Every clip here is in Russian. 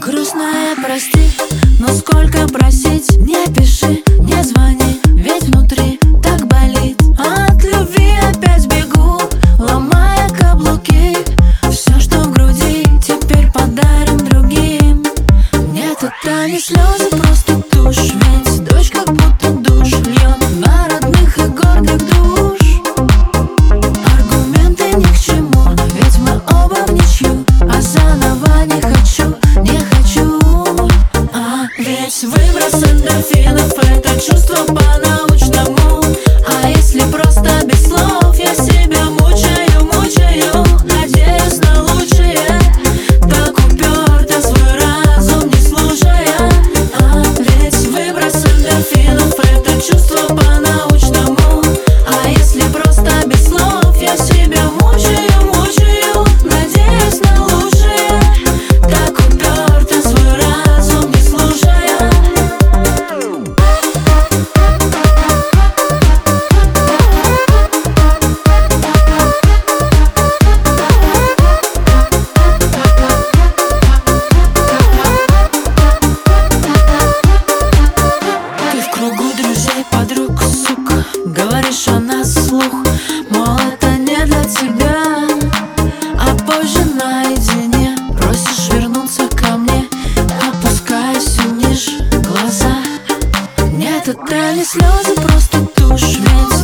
Грустная, прости, но сколько просить Не пиши, не звони. выброс эндорфинов Это чувство по-научному. А если просто без слов слезы просто тушь ведь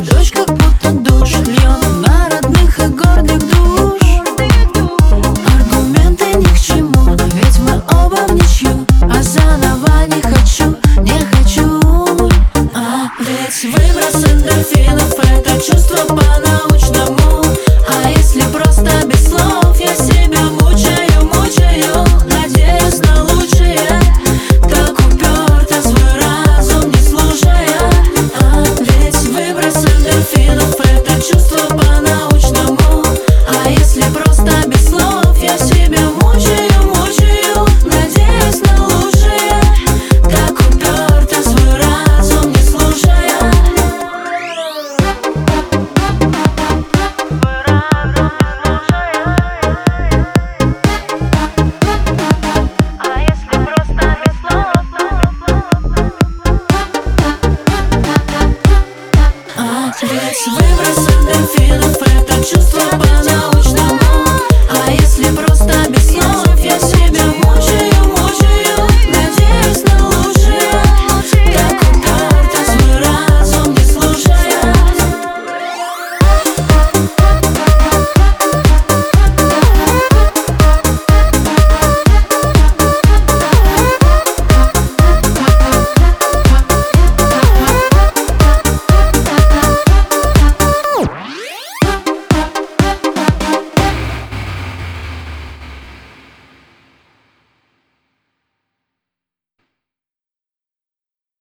Шли в рассадом филофета, чувства банал